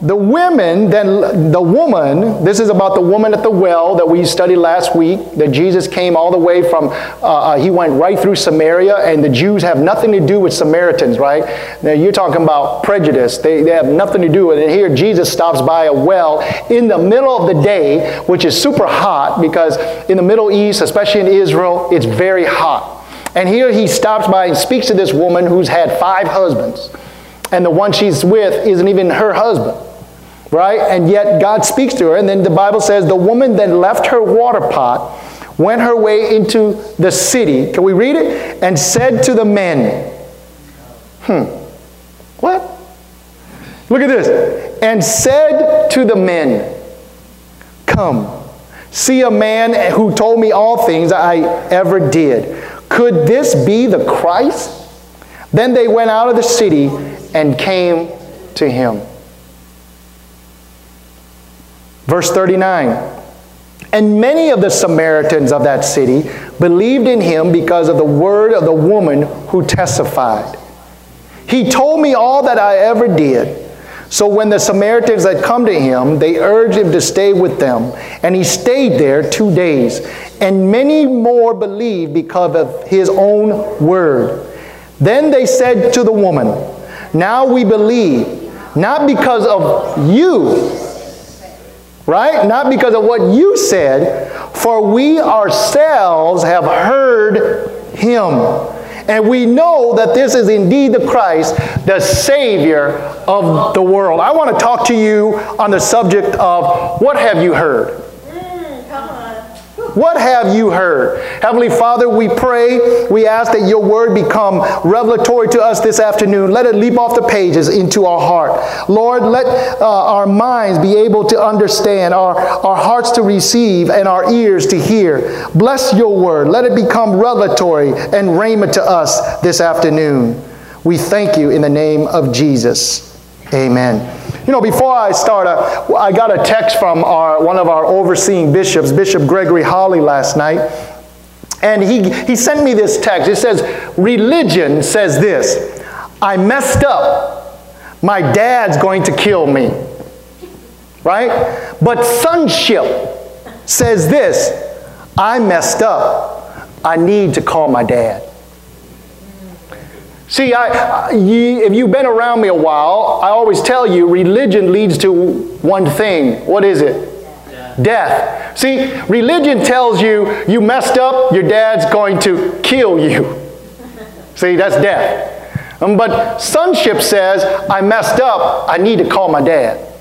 the women, then the woman, this is about the woman at the well that we studied last week, that Jesus came all the way from, uh, uh, he went right through Samaria, and the Jews have nothing to do with Samaritans, right? Now you're talking about prejudice. They, they have nothing to do with it. and Here, Jesus stops by a well in the middle of the day, which is super hot because in the Middle East, especially in Israel, it's very hot. And here he stops by and speaks to this woman who's had five husbands. And the one she's with isn't even her husband right? And yet God speaks to her. And then the Bible says the woman then left her water pot, went her way into the city. Can we read it? And said to the men, Hmm, what? Look at this. And said to the men, Come, see a man who told me all things I ever did. Could this be the Christ? Then they went out of the city and came to him. Verse 39 And many of the Samaritans of that city believed in him because of the word of the woman who testified. He told me all that I ever did. So when the Samaritans had come to him, they urged him to stay with them. And he stayed there two days. And many more believed because of his own word. Then they said to the woman, Now we believe, not because of you right? Not because of what you said, for we ourselves have heard him. And we know that this is indeed the Christ, the Savior of the world. I want to talk to you on the subject of what have you heard? What have you heard? Heavenly Father, we pray, we ask that your word become revelatory to us this afternoon. Let it leap off the pages into our heart. Lord, let uh, our minds be able to understand, our, our hearts to receive, and our ears to hear. Bless your word. Let it become revelatory and rhema to us this afternoon. We thank you in the name of Jesus. Amen. You know, before I start, uh, I got a text from our, one of our overseeing bishops, Bishop Gregory Holly, last night. And he, he sent me this text. It says, Religion says this I messed up. My dad's going to kill me. Right? But sonship says this I messed up. I need to call my dad. See, I, if you've been around me a while, I always tell you religion leads to one thing. What is it? Death. Death. See, religion tells you you messed up, your dad's going to kill you. See, that's death. Um, but sonship says, I messed up, I need to call my dad.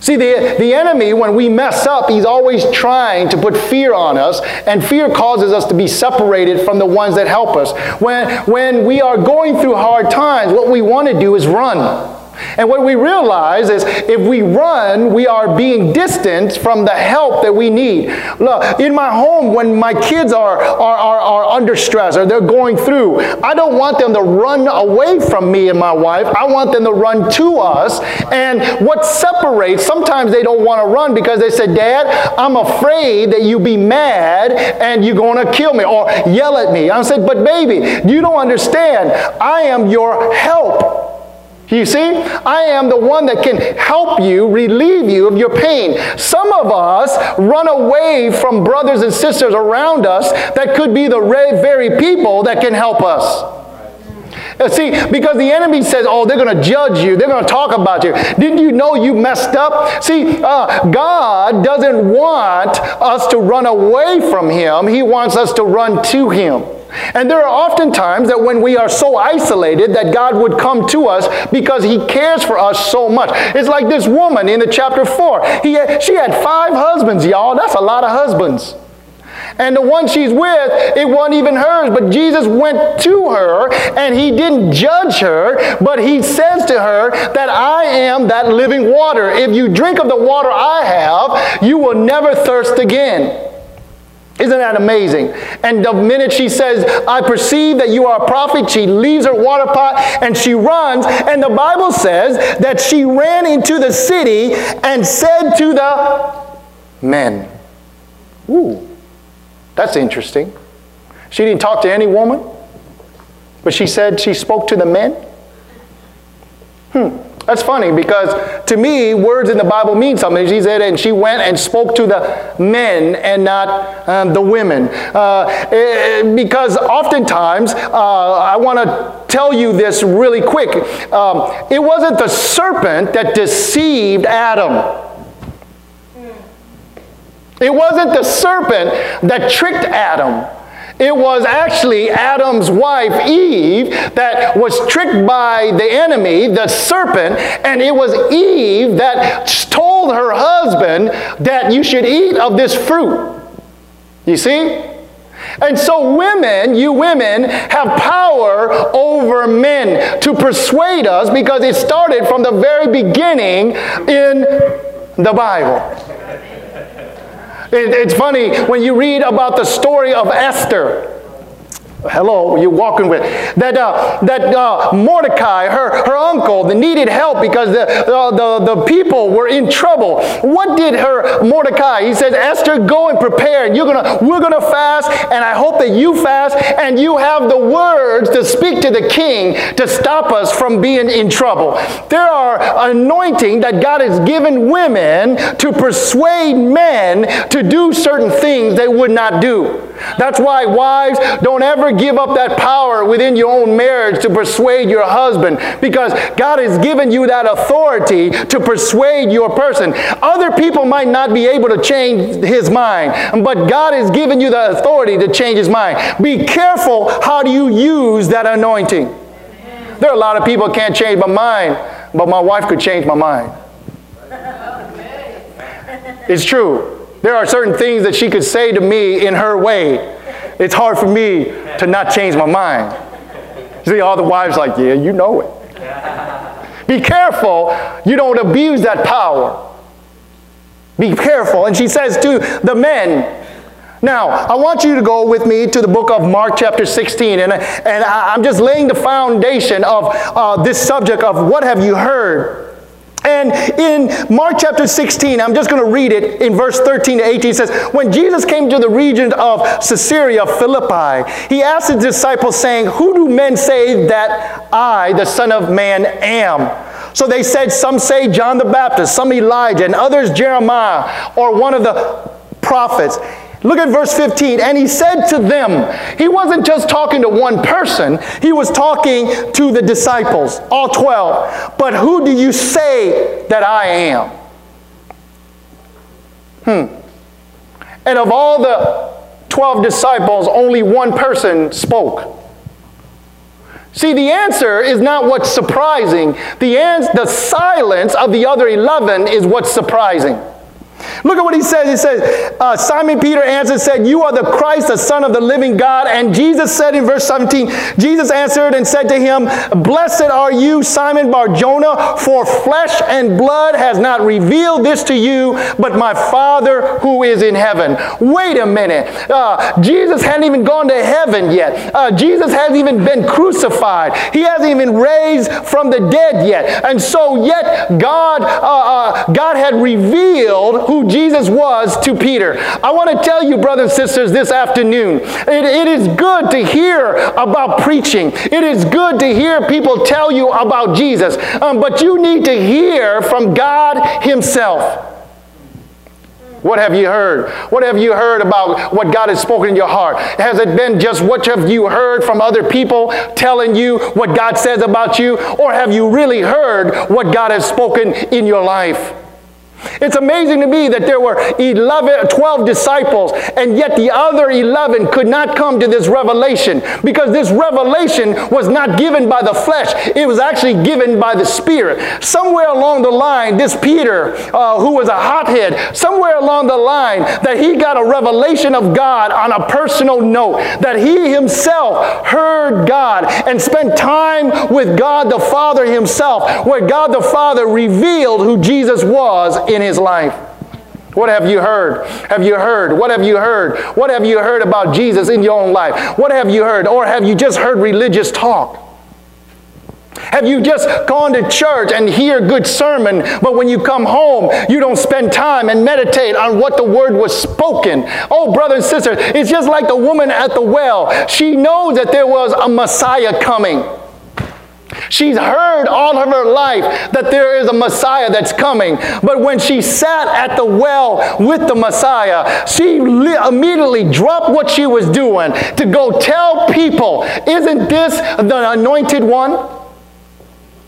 See, the, the enemy, when we mess up, he's always trying to put fear on us, and fear causes us to be separated from the ones that help us. When, when we are going through hard times, what we want to do is run. And what we realize is if we run, we are being distant from the help that we need. Look, in my home, when my kids are, are, are, are under stress or they're going through, I don't want them to run away from me and my wife. I want them to run to us. And what separates, sometimes they don't want to run because they say, Dad, I'm afraid that you be mad and you're going to kill me or yell at me. I said, but baby, you don't understand. I am your help. You see, I am the one that can help you, relieve you of your pain. Some of us run away from brothers and sisters around us that could be the very people that can help us. See, because the enemy says, oh, they're going to judge you. They're going to talk about you. Didn't you know you messed up? See, uh, God doesn't want us to run away from Him, He wants us to run to Him. And there are often times that when we are so isolated that God would come to us because he cares for us so much. It's like this woman in the chapter 4. He she had five husbands, y'all. That's a lot of husbands. And the one she's with, it wasn't even hers, but Jesus went to her and he didn't judge her, but he says to her that I am that living water. If you drink of the water I have, you will never thirst again. Isn't that amazing? And the minute she says, I perceive that you are a prophet, she leaves her water pot and she runs. And the Bible says that she ran into the city and said to the men, Ooh, that's interesting. She didn't talk to any woman, but she said she spoke to the men. Hmm. That's funny because to me, words in the Bible mean something. She said, and she went and spoke to the men and not um, the women. Uh, eh, because oftentimes, uh, I want to tell you this really quick. Um, it wasn't the serpent that deceived Adam. It wasn't the serpent that tricked Adam. It was actually Adam's wife, Eve, that was tricked by the enemy, the serpent, and it was Eve that told her husband that you should eat of this fruit. You see? And so, women, you women, have power over men to persuade us because it started from the very beginning in the Bible. It, it's funny when you read about the story of Esther. Hello, you're walking with that. Uh, that uh, Mordecai, her her uncle, that needed help because the, the the people were in trouble. What did her Mordecai? He says, Esther, go and prepare, and you're gonna we're gonna fast, and I hope that you fast and you have the words to speak to the king to stop us from being in trouble. There are anointing that God has given women to persuade men to do certain things they would not do. That's why wives don't ever give up that power within your own marriage to persuade your husband because God has given you that authority to persuade your person. Other people might not be able to change his mind, but God has given you the authority to change his mind. Be careful how do you use that anointing. There are a lot of people can't change my mind, but my wife could change my mind. It's true. There are certain things that she could say to me in her way. It's hard for me to not change my mind. See, all the wives like, yeah, you know it. Be careful you don't abuse that power. Be careful. And she says to the men, now, I want you to go with me to the book of Mark, chapter 16, and, and I'm just laying the foundation of uh, this subject of what have you heard and in Mark chapter 16, I'm just going to read it in verse 13 to 18. It says, When Jesus came to the region of Caesarea Philippi, he asked his disciples, saying, Who do men say that I, the Son of Man, am? So they said, Some say John the Baptist, some Elijah, and others Jeremiah, or one of the prophets. Look at verse 15. And he said to them, he wasn't just talking to one person, he was talking to the disciples, all 12. But who do you say that I am? Hmm. And of all the 12 disciples, only one person spoke. See, the answer is not what's surprising. The, ans- the silence of the other 11 is what's surprising. Look at what he says. He says, uh, Simon Peter answered, said, You are the Christ, the Son of the living God. And Jesus said in verse 17, Jesus answered and said to him, Blessed are you, Simon Barjona, for flesh and blood has not revealed this to you, but my Father who is in heaven. Wait a minute. Uh, Jesus hadn't even gone to heaven yet. Uh, Jesus hasn't even been crucified. He hasn't even raised from the dead yet. And so, yet, God, uh, uh, God had revealed who Jesus was to Peter. I want to tell you, brothers and sisters, this afternoon, it, it is good to hear about preaching. It is good to hear people tell you about Jesus. Um, but you need to hear from God Himself. What have you heard? What have you heard about what God has spoken in your heart? Has it been just what have you heard from other people telling you what God says about you? Or have you really heard what God has spoken in your life? It's amazing to me that there were 11, 12 disciples, and yet the other 11 could not come to this revelation because this revelation was not given by the flesh, it was actually given by the Spirit. Somewhere along the line, this Peter, uh, who was a hothead, somewhere along the line, that he got a revelation of God on a personal note, that he himself heard God and spent time with God the Father himself, where God the Father revealed who Jesus was in his life. What have you heard? Have you heard? What have you heard? What have you heard about Jesus in your own life? What have you heard? Or have you just heard religious talk? Have you just gone to church and hear good sermon, but when you come home, you don't spend time and meditate on what the word was spoken? Oh, brother and sister, it's just like the woman at the well. She knows that there was a Messiah coming. She's heard all of her life that there is a Messiah that's coming. But when she sat at the well with the Messiah, she immediately dropped what she was doing to go tell people, Isn't this the anointed one?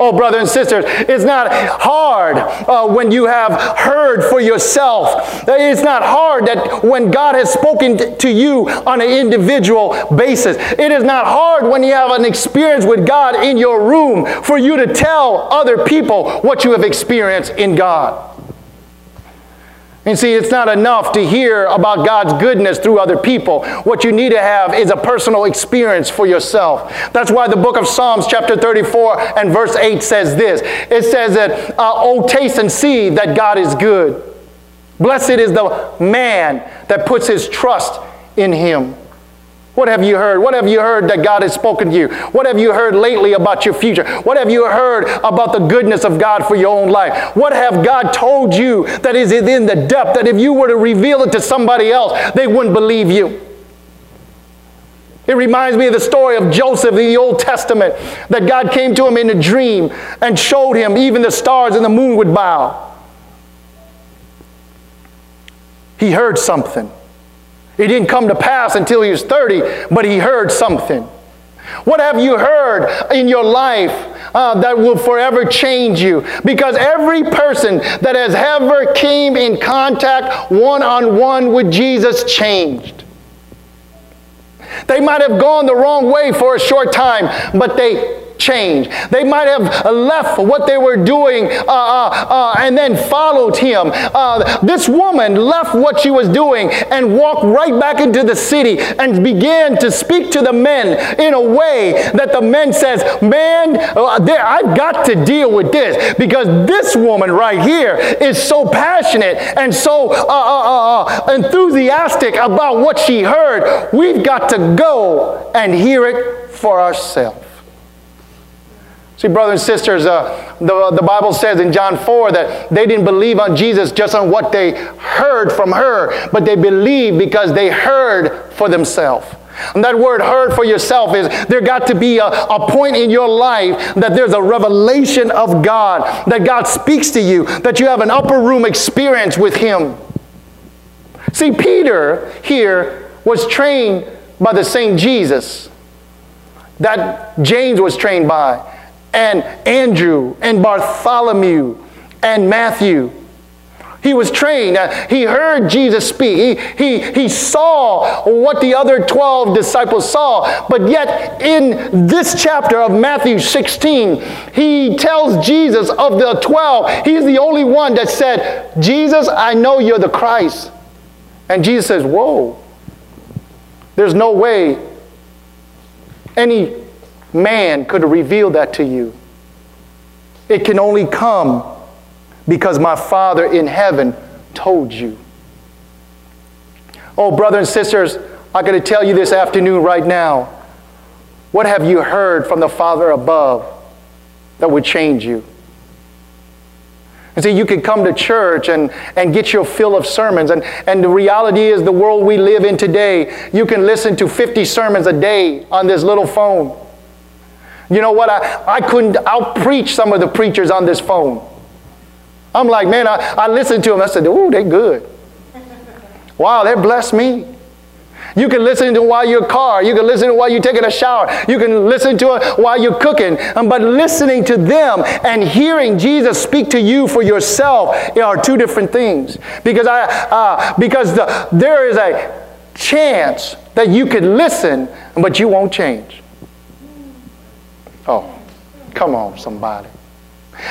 Oh, brothers and sisters, it's not hard uh, when you have heard for yourself. It's not hard that when God has spoken to you on an individual basis. It is not hard when you have an experience with God in your room for you to tell other people what you have experienced in God. And see, it's not enough to hear about God's goodness through other people. What you need to have is a personal experience for yourself. That's why the book of Psalms, chapter 34 and verse 8 says this it says that, uh, Oh, taste and see that God is good. Blessed is the man that puts his trust in him. What have you heard? What have you heard that God has spoken to you? What have you heard lately about your future? What have you heard about the goodness of God for your own life? What have God told you that is in the depth that if you were to reveal it to somebody else, they wouldn't believe you? It reminds me of the story of Joseph in the Old Testament that God came to him in a dream and showed him even the stars and the moon would bow. He heard something. It didn't come to pass until he was 30, but he heard something. What have you heard in your life uh, that will forever change you? Because every person that has ever came in contact one-on-one with Jesus changed. They might have gone the wrong way for a short time, but they change. They might have left what they were doing uh, uh, uh, and then followed him. Uh, this woman left what she was doing and walked right back into the city and began to speak to the men in a way that the men says, man, uh, I've got to deal with this because this woman right here is so passionate and so enthusiastic about what she heard. We've got to go and hear it for ourselves. See, brothers and sisters, uh, the, the Bible says in John 4 that they didn't believe on Jesus just on what they heard from her, but they believed because they heard for themselves. And that word heard for yourself is there got to be a, a point in your life that there's a revelation of God, that God speaks to you, that you have an upper room experience with Him. See, Peter here was trained by the same Jesus that James was trained by and Andrew and Bartholomew and Matthew. He was trained. Uh, he heard Jesus speak. He, he, he saw what the other 12 disciples saw. But yet, in this chapter of Matthew 16, he tells Jesus of the 12, he's the only one that said, Jesus, I know you're the Christ. And Jesus says, Whoa, there's no way any man could reveal that to you. It can only come because my Father in heaven told you. Oh, brothers and sisters, I got to tell you this afternoon right now. What have you heard from the Father above that would change you? And see, you can come to church and, and get your fill of sermons. And, and the reality is, the world we live in today, you can listen to 50 sermons a day on this little phone. You know what? I, I couldn't out preach some of the preachers on this phone. I'm like, man, I, I listened to them. I said, ooh, they're good. Wow, they blessed me. You can listen to while you're car. You can listen to while you're taking a shower. You can listen to it while you're cooking. Um, but listening to them and hearing Jesus speak to you for yourself are two different things. Because I, uh, because the, there is a chance that you could listen, but you won't change. Oh, come on, somebody.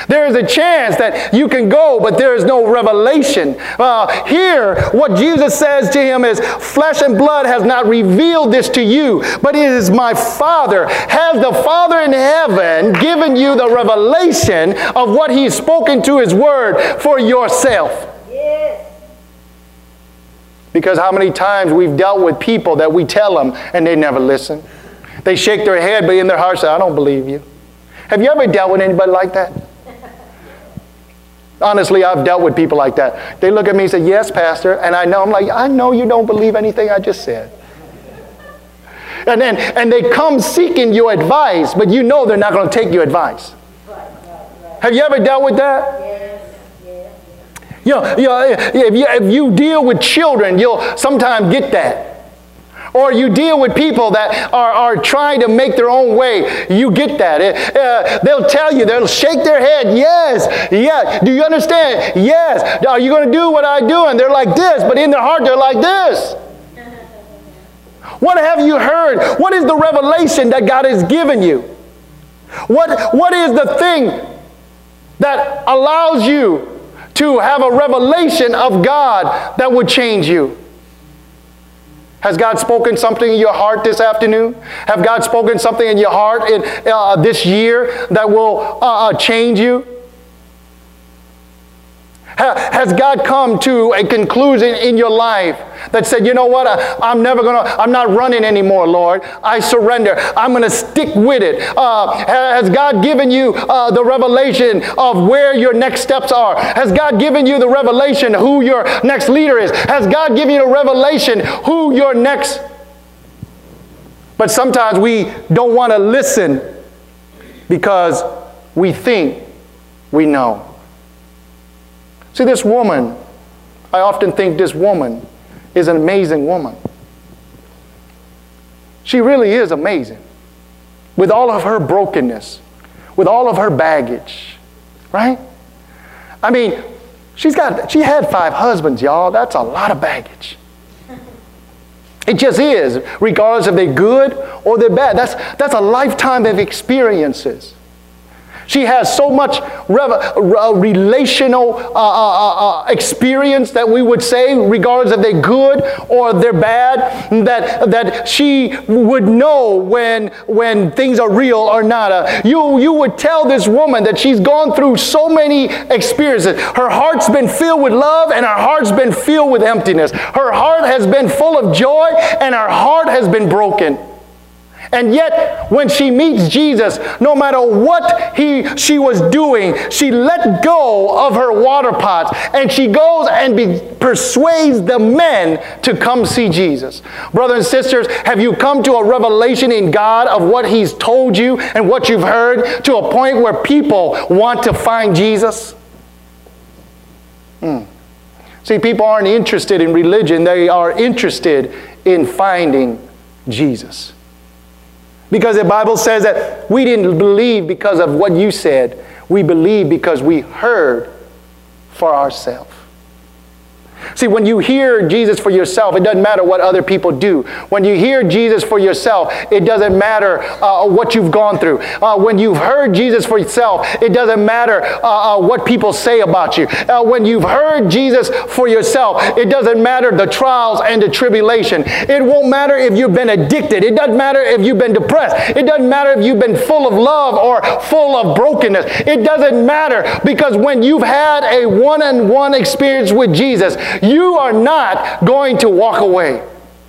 There is a chance that you can go, but there is no revelation. Uh, here, what Jesus says to him is, Flesh and blood has not revealed this to you, but it is my Father. Has the Father in heaven given you the revelation of what He's spoken to His Word for yourself? Yes. Because how many times we've dealt with people that we tell them and they never listen? They shake their head, but in their heart say, I don't believe you. Have you ever dealt with anybody like that? Honestly, I've dealt with people like that. They look at me and say, Yes, Pastor. And I know, I'm like, I know you don't believe anything I just said. and, then and they come seeking your advice, but you know they're not going to take your advice. Have you ever dealt with that? You know, you know if, you, if you deal with children, you'll sometimes get that. Or you deal with people that are, are trying to make their own way. You get that. Uh, they'll tell you, they'll shake their head, yes, yes. Do you understand? Yes. Are you going to do what I do? And they're like this, but in their heart, they're like this. What have you heard? What is the revelation that God has given you? What, what is the thing that allows you to have a revelation of God that would change you? Has God spoken something in your heart this afternoon? Have God spoken something in your heart in, uh, this year that will uh, uh change you? Has God come to a conclusion in your life that said, you know what, I, am never gonna, I'm not running anymore, Lord. I surrender. I'm gonna stick with it. Uh, has God given you uh, the revelation of where your next steps are? Has God given you the revelation who your next leader is? Has God given you the revelation who your next. But sometimes we don't want to listen because we think we know. See, this woman, I often think this woman is an amazing woman. She really is amazing. With all of her brokenness, with all of her baggage, right? I mean, she's got she had five husbands, y'all. That's a lot of baggage. It just is, regardless if they're good or they're bad. That's, that's a lifetime of experiences. She has so much relational uh, uh, uh, uh, experience that we would say, regardless if they're good or they're bad, that, that she would know when, when things are real or not. Uh, you, you would tell this woman that she's gone through so many experiences. Her heart's been filled with love and her heart's been filled with emptiness. Her heart has been full of joy and her heart has been broken. And yet, when she meets Jesus, no matter what he, she was doing, she let go of her water pot and she goes and be, persuades the men to come see Jesus. Brothers and sisters, have you come to a revelation in God of what He's told you and what you've heard to a point where people want to find Jesus? Hmm. See, people aren't interested in religion, they are interested in finding Jesus. Because the Bible says that we didn't believe because of what you said. We believe because we heard for ourselves. See, when you hear Jesus for yourself, it doesn't matter what other people do. When you hear Jesus for yourself, it doesn't matter uh, what you've gone through. Uh, when you've heard Jesus for yourself, it doesn't matter uh, uh what people say about you. Uh, when you've heard Jesus for yourself, it doesn't matter the trials and the tribulation. It won't matter if you've been addicted. It doesn't matter if you've been depressed. It doesn't matter if you've been full of love or full of brokenness. It doesn't matter because when you've had a one on one experience with Jesus, you are not going to walk away.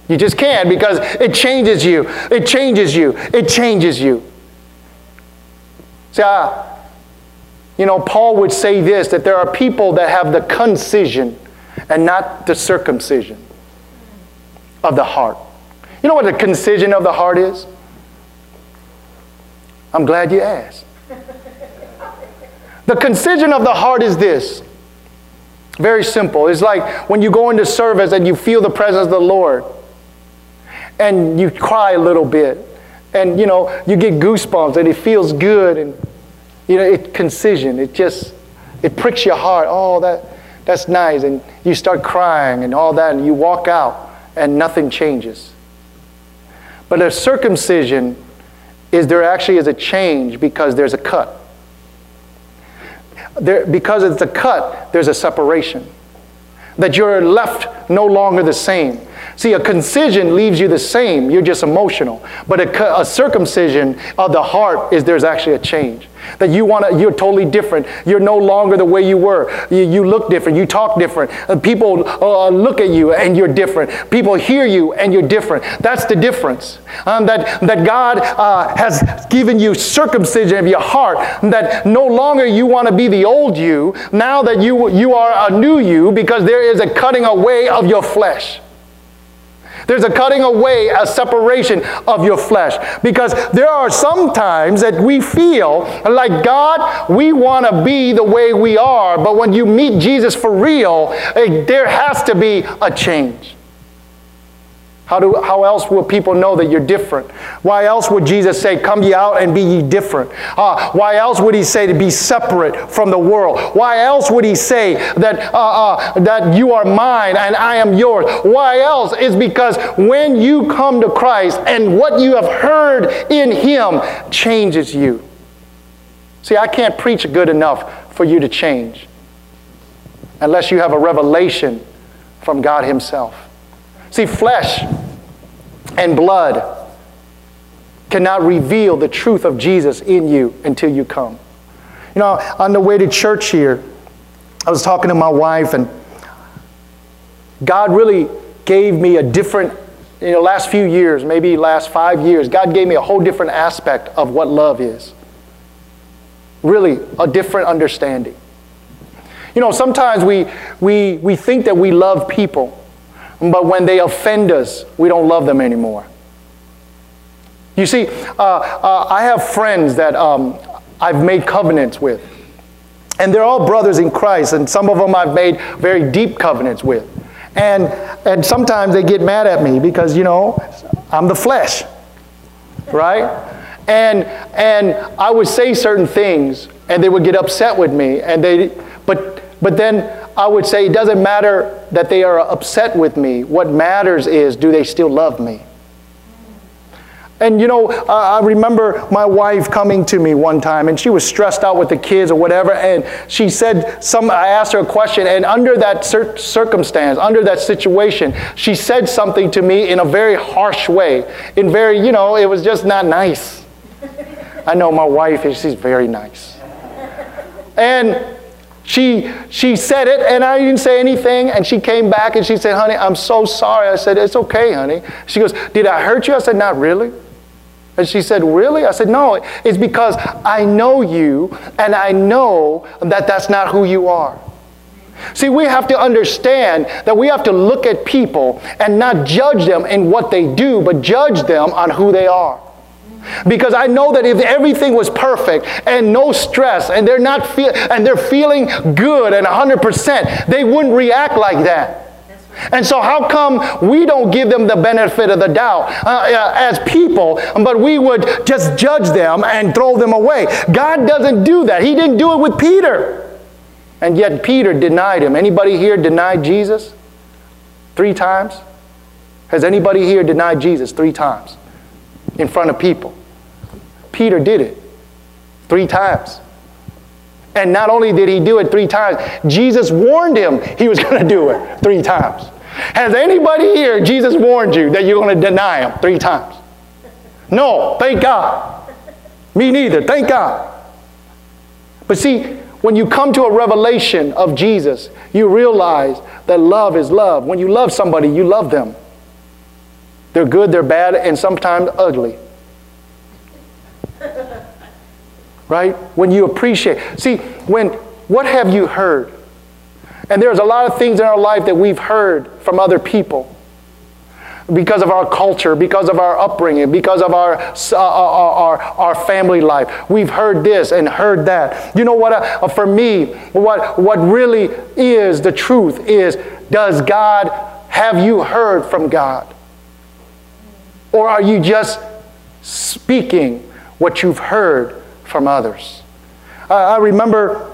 You just can't because it changes you. It changes you. It changes you. See, uh, you know, Paul would say this that there are people that have the concision and not the circumcision of the heart. You know what the concision of the heart is? I'm glad you asked. The concision of the heart is this very simple. It's like when you go into service and you feel the presence of the Lord and you cry a little bit and you know you get goosebumps and it feels good and you know it concision. It just it pricks your heart. Oh that that's nice. And you start crying and all that and you walk out and nothing changes. But a circumcision is there actually is a change because there's a cut there, because it's a cut, there's a separation. That you're left no longer the same. See, a concision leaves you the same, you're just emotional. But a, a circumcision of the heart is there's actually a change. That you want to, you're totally different. You're no longer the way you were. You, you look different. You talk different. Uh, people uh, look at you and you're different. People hear you and you're different. That's the difference. Um, that, that God uh, has given you circumcision of your heart. That no longer you want to be the old you. Now that you, you are a new you because there is a cutting away of your flesh. There's a cutting away, a separation of your flesh. Because there are some times that we feel like, God, we want to be the way we are. But when you meet Jesus for real, eh, there has to be a change. How, do, how else will people know that you're different? Why else would Jesus say, Come ye out and be ye different? Uh, why else would he say to be separate from the world? Why else would he say that, uh, uh, that you are mine and I am yours? Why else? Is because when you come to Christ and what you have heard in him changes you. See, I can't preach good enough for you to change unless you have a revelation from God Himself. See, flesh and blood cannot reveal the truth of Jesus in you until you come. You know, on the way to church here, I was talking to my wife, and God really gave me a different, you know, last few years, maybe last five years, God gave me a whole different aspect of what love is. Really, a different understanding. You know, sometimes we, we, we think that we love people, but when they offend us, we don't love them anymore. You see, uh, uh, I have friends that um, I've made covenants with. And they're all brothers in Christ, and some of them I've made very deep covenants with. And, and sometimes they get mad at me because, you know, I'm the flesh, right? And, and I would say certain things, and they would get upset with me. And they, but, but then I would say it doesn't matter that they are upset with me. What matters is do they still love me? And you know, uh, I remember my wife coming to me one time and she was stressed out with the kids or whatever. And she said, some, I asked her a question, and under that cir- circumstance, under that situation, she said something to me in a very harsh way. In very, you know, it was just not nice. I know my wife, is she's very nice. And she, she said it, and I didn't say anything. And she came back and she said, Honey, I'm so sorry. I said, It's okay, honey. She goes, Did I hurt you? I said, Not really. And she said, Really? I said, No, it's because I know you, and I know that that's not who you are. See, we have to understand that we have to look at people and not judge them in what they do, but judge them on who they are. Because I know that if everything was perfect and no stress and they're not feel and they're feeling good and 100%, they wouldn't react like that. And so, how come we don't give them the benefit of the doubt uh, uh, as people, but we would just judge them and throw them away? God doesn't do that. He didn't do it with Peter. And yet, Peter denied him. Anybody here denied Jesus? Three times? Has anybody here denied Jesus three times? In front of people. Peter did it three times. And not only did he do it three times, Jesus warned him he was going to do it three times. Has anybody here, Jesus warned you that you're going to deny him three times? No, thank God. Me neither, thank God. But see, when you come to a revelation of Jesus, you realize that love is love. When you love somebody, you love them. They're good, they're bad, and sometimes ugly. right? When you appreciate. See, when what have you heard? And there's a lot of things in our life that we've heard from other people because of our culture, because of our upbringing, because of our, uh, uh, our, our, family life. We've heard this and heard that. You know what? Uh, for me, what, what really is the truth is does God, have you heard from God? Or are you just speaking what you've heard from others? I remember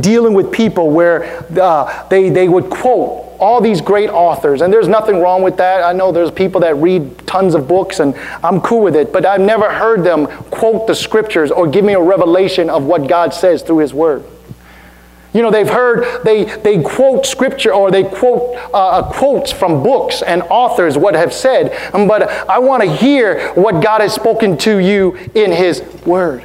dealing with people where uh, they, they would quote all these great authors, and there's nothing wrong with that. I know there's people that read tons of books, and I'm cool with it, but I've never heard them quote the scriptures or give me a revelation of what God says through His Word. You know, they've heard, they, they quote scripture or they quote uh, uh, quotes from books and authors what have said, um, but I want to hear what God has spoken to you in His Word.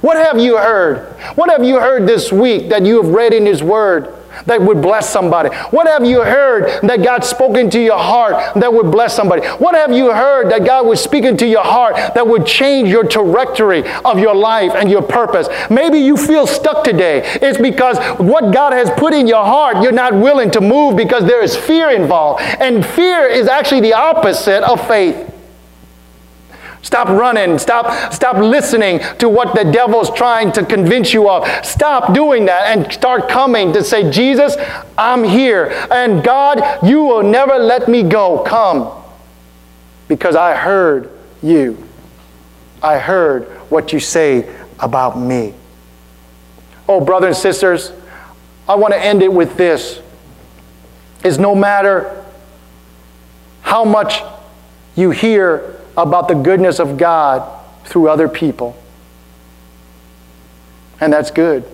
What have you heard? What have you heard this week that you have read in His Word that would bless somebody? What have you heard that God spoke into your heart that would bless somebody? What have you heard that God was speaking to your heart that would change your trajectory of your life and your purpose? Maybe you feel stuck today. It's because what God has put in your heart, you're not willing to move because there is fear involved. And fear is actually the opposite of faith. Stop running. Stop, stop listening to what the devil's trying to convince you of. Stop doing that and start coming to say, Jesus, I'm here. And God, you will never let me go. Come. Because I heard you. I heard what you say about me. Oh, brothers and sisters, I want to end it with this. Is no matter how much you hear about the goodness of God through other people. And that's good.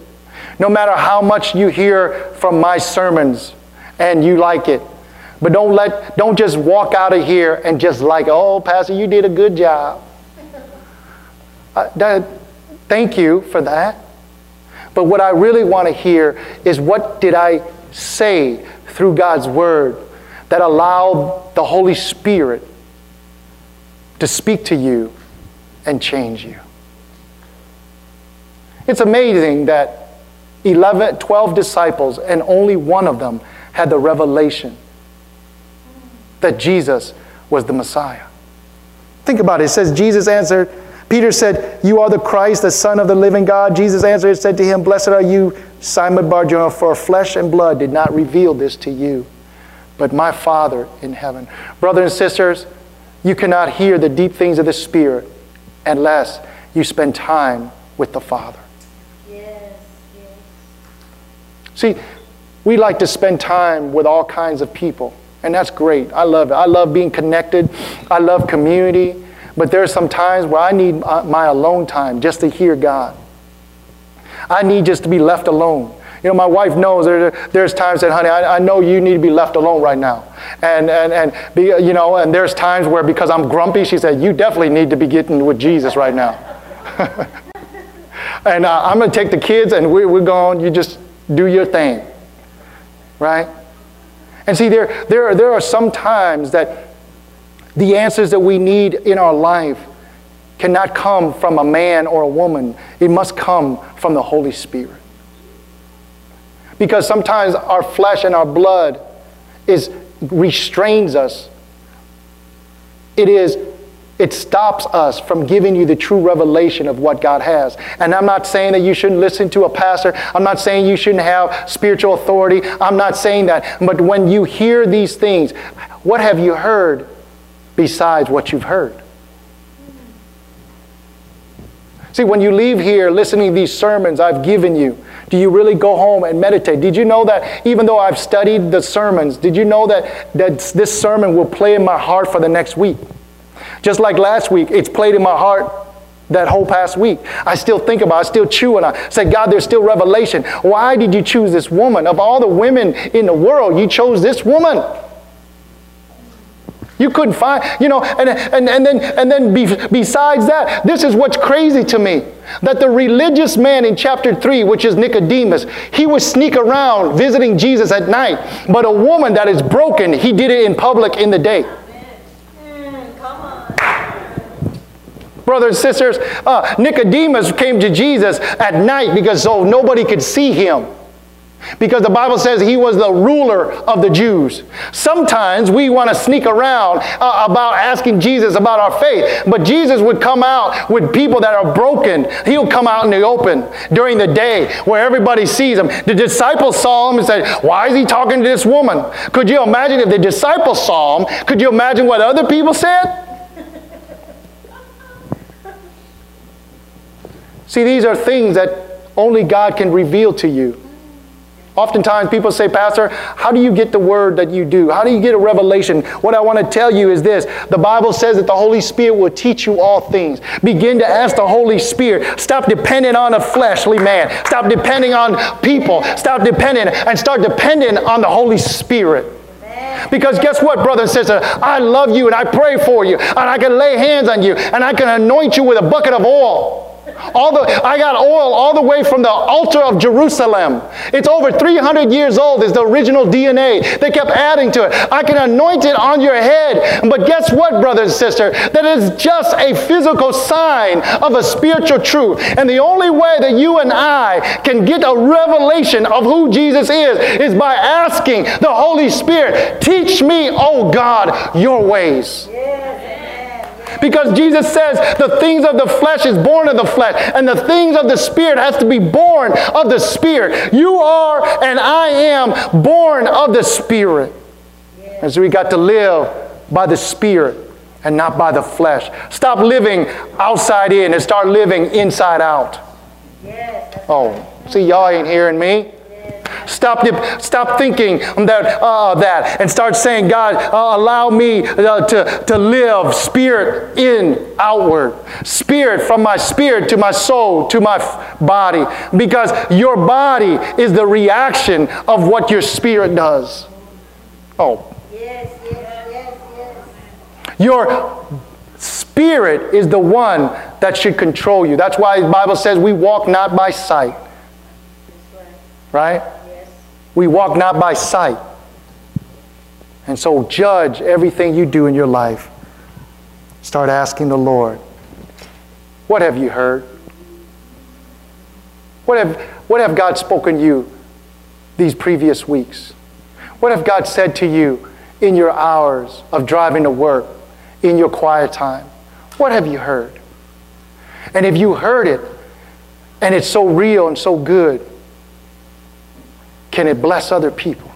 No matter how much you hear from my sermons and you like it, but don't let don't just walk out of here and just like, "Oh, pastor, you did a good job." Uh, that, thank you for that. But what I really want to hear is what did I say through God's word that allowed the Holy Spirit to speak to you and change you. It's amazing that 11, 12 disciples and only one of them had the revelation that Jesus was the Messiah. Think about it. It says, Jesus answered, Peter said, You are the Christ, the Son of the living God. Jesus answered and said to him, Blessed are you, Simon Barjona, for flesh and blood did not reveal this to you, but my Father in heaven. Brothers and sisters, you cannot hear the deep things of the Spirit unless you spend time with the Father. Yes, yes. See, we like to spend time with all kinds of people, and that's great. I love it. I love being connected, I love community, but there are some times where I need uh, my alone time just to hear God. I need just to be left alone. You know, my wife knows there, there's times that, honey, I, I know you need to be left alone right now. And, and, and be, you know, and there's times where because I'm grumpy, she said, you definitely need to be getting with Jesus right now. and uh, I'm going to take the kids and we, we're going, you just do your thing. Right? And see, there, there, there are some times that the answers that we need in our life cannot come from a man or a woman. It must come from the Holy Spirit. Because sometimes our flesh and our blood is restrains us. It is it stops us from giving you the true revelation of what God has. And I'm not saying that you shouldn't listen to a pastor. I'm not saying you shouldn't have spiritual authority. I'm not saying that. But when you hear these things, what have you heard besides what you've heard? See, when you leave here listening to these sermons I've given you, do you really go home and meditate? Did you know that even though I've studied the sermons, did you know that, that this sermon will play in my heart for the next week? Just like last week, it's played in my heart that whole past week. I still think about it, I still chew and I say, God, there's still revelation. Why did you choose this woman? Of all the women in the world, you chose this woman. You couldn't find, you know, and, and, and then, and then be, besides that, this is what's crazy to me. That the religious man in chapter 3, which is Nicodemus, he would sneak around visiting Jesus at night. But a woman that is broken, he did it in public in the day. Brothers and sisters, uh, Nicodemus came to Jesus at night because so nobody could see him. Because the Bible says he was the ruler of the Jews. Sometimes we want to sneak around uh, about asking Jesus about our faith, but Jesus would come out with people that are broken. He'll come out in the open during the day where everybody sees him. The disciples saw him and said, Why is he talking to this woman? Could you imagine if the disciples saw him? Could you imagine what other people said? See, these are things that only God can reveal to you. Oftentimes people say, Pastor, how do you get the word that you do? How do you get a revelation? What I want to tell you is this the Bible says that the Holy Spirit will teach you all things. Begin to ask the Holy Spirit. Stop depending on a fleshly man. Stop depending on people. Stop depending and start depending on the Holy Spirit. Because guess what, brother and sister? I love you and I pray for you and I can lay hands on you and I can anoint you with a bucket of oil. All the, I got oil all the way from the altar of Jerusalem. It's over 300 years old. is the original DNA. They kept adding to it. I can anoint it on your head. But guess what, brother and sister? That is just a physical sign of a spiritual truth. And the only way that you and I can get a revelation of who Jesus is is by asking the Holy Spirit, teach me, oh God, your ways. Because Jesus says the things of the flesh is born of the flesh, and the things of the spirit has to be born of the spirit. You are and I am born of the spirit. And so we got to live by the spirit and not by the flesh. Stop living outside in and start living inside out. Oh, see, y'all ain't hearing me. Stop, stop thinking that, uh, that and start saying, God, uh, allow me uh, to, to live spirit in, outward. Spirit from my spirit to my soul to my f- body. Because your body is the reaction of what your spirit does. Oh. Yes, yes, yes, yes. Your spirit is the one that should control you. That's why the Bible says we walk not by sight. Right? We walk not by sight. And so judge everything you do in your life. Start asking the Lord, what have you heard? What have, what have God spoken to you these previous weeks? What have God said to you in your hours of driving to work, in your quiet time? What have you heard? And if you heard it, and it's so real and so good, can it bless other people?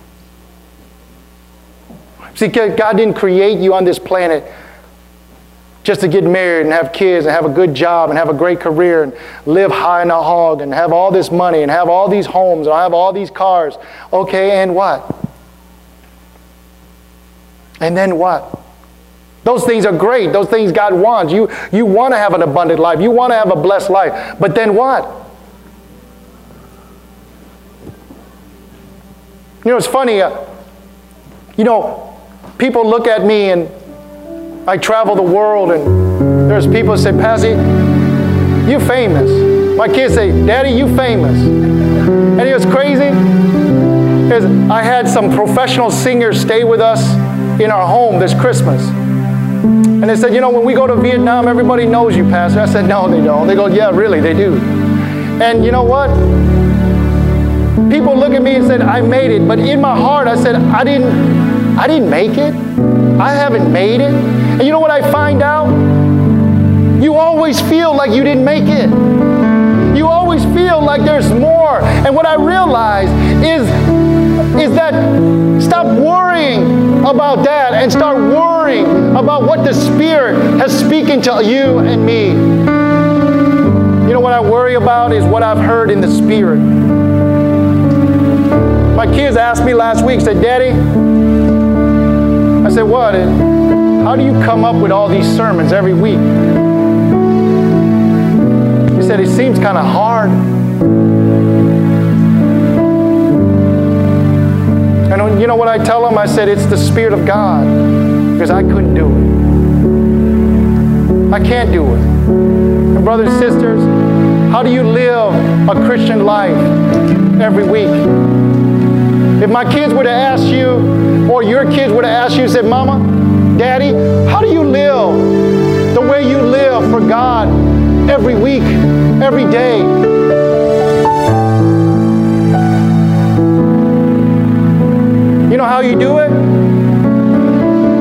See, God didn't create you on this planet just to get married and have kids and have a good job and have a great career and live high in a hog and have all this money and have all these homes and have all these cars. Okay, and what? And then what? Those things are great. Those things God wants. You, you want to have an abundant life. You want to have a blessed life. But then what? You know, it's funny. Uh, you know, people look at me and I travel the world and there's people that say, Passy, you famous. My kids say, Daddy, you famous. And it was crazy is I had some professional singers stay with us in our home this Christmas. And they said, you know, when we go to Vietnam, everybody knows you, Pastor. I said, no, they don't. They go, yeah, really, they do. And you know what? People look at me and said, I made it. But in my heart, I said, I didn't, I didn't make it. I haven't made it. And you know what I find out? You always feel like you didn't make it. You always feel like there's more. And what I realize is, is that stop worrying about that and start worrying about what the Spirit has speaking to you and me. You know what I worry about is what I've heard in the Spirit. My kids asked me last week, said, Daddy, I said, what? And How do you come up with all these sermons every week? He said, it seems kind of hard. And you know what I tell him? I said, it's the Spirit of God because I couldn't do it. I can't do it. And brothers and sisters, how do you live a Christian life every week? If my kids were to ask you, or your kids would have asked you, said, Mama, Daddy, how do you live the way you live for God every week, every day? You know how you do it?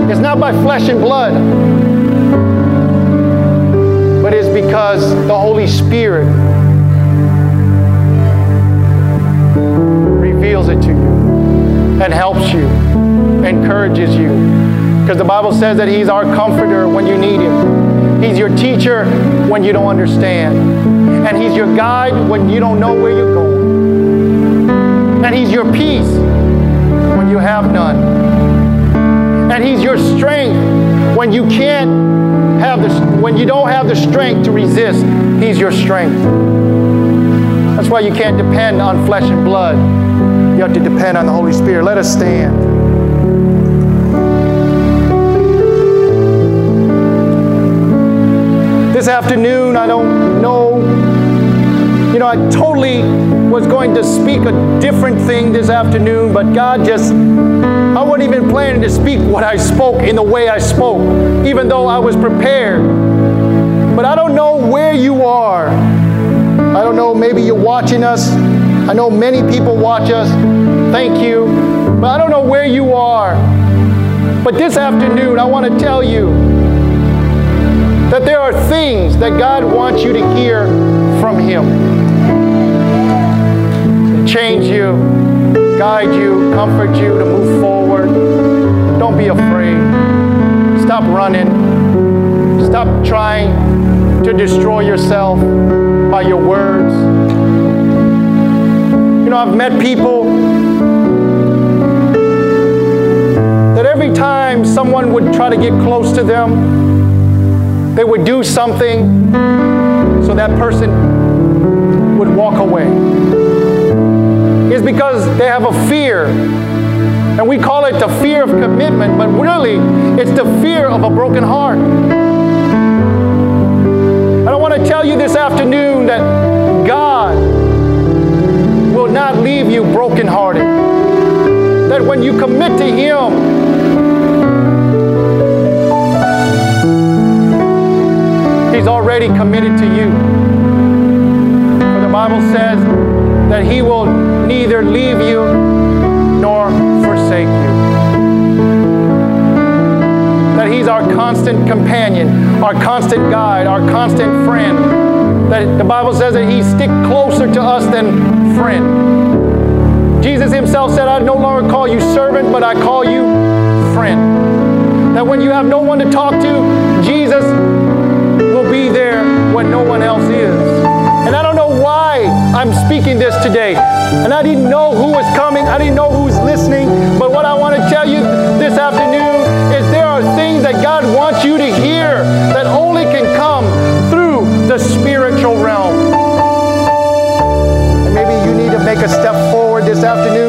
It's not by flesh and blood, but it's because the Holy Spirit reveals it to you and helps you, encourages you. Because the Bible says that He's our comforter when you need Him. He's your teacher when you don't understand. And He's your guide when you don't know where you're going. And He's your peace when you have none. And He's your strength when you can't have the, when you don't have the strength to resist. He's your strength. That's why you can't depend on flesh and blood. You have to depend on the Holy Spirit. Let us stand. This afternoon, I don't know You know, I totally was going to speak a different thing this afternoon, but God just, I wasn't even planning to speak what I spoke in the way I spoke, even though I was prepared. But I don't know where you are. I don't know, maybe you're watching us. I know many people watch us. Thank you. But I don't know where you are. But this afternoon, I want to tell you that there are things that God wants you to hear from Him. Change you, guide you, comfort you to move forward. Don't be afraid. Stop running. Stop trying to destroy yourself by your words. You know, I've met people that every time someone would try to get close to them, they would do something so that person would walk away. It's because they have a fear. And we call it the fear of commitment, but really it's the fear of a broken heart. And I want to tell you this afternoon that not leave you brokenhearted. That when you commit to Him, He's already committed to you. For the Bible says that He will neither leave you nor forsake you. That He's our constant companion, our constant guide, our constant friend. That the Bible says that He stick closer to us than friend. Jesus Himself said, I no longer call you servant, but I call you friend. That when you have no one to talk to, Jesus will be there when no one else is. And I don't know why I'm speaking this today. And I didn't know who was coming, I didn't know who's listening. But what I want to tell you this afternoon is there are things that God wants you to hear that only can come afternoon.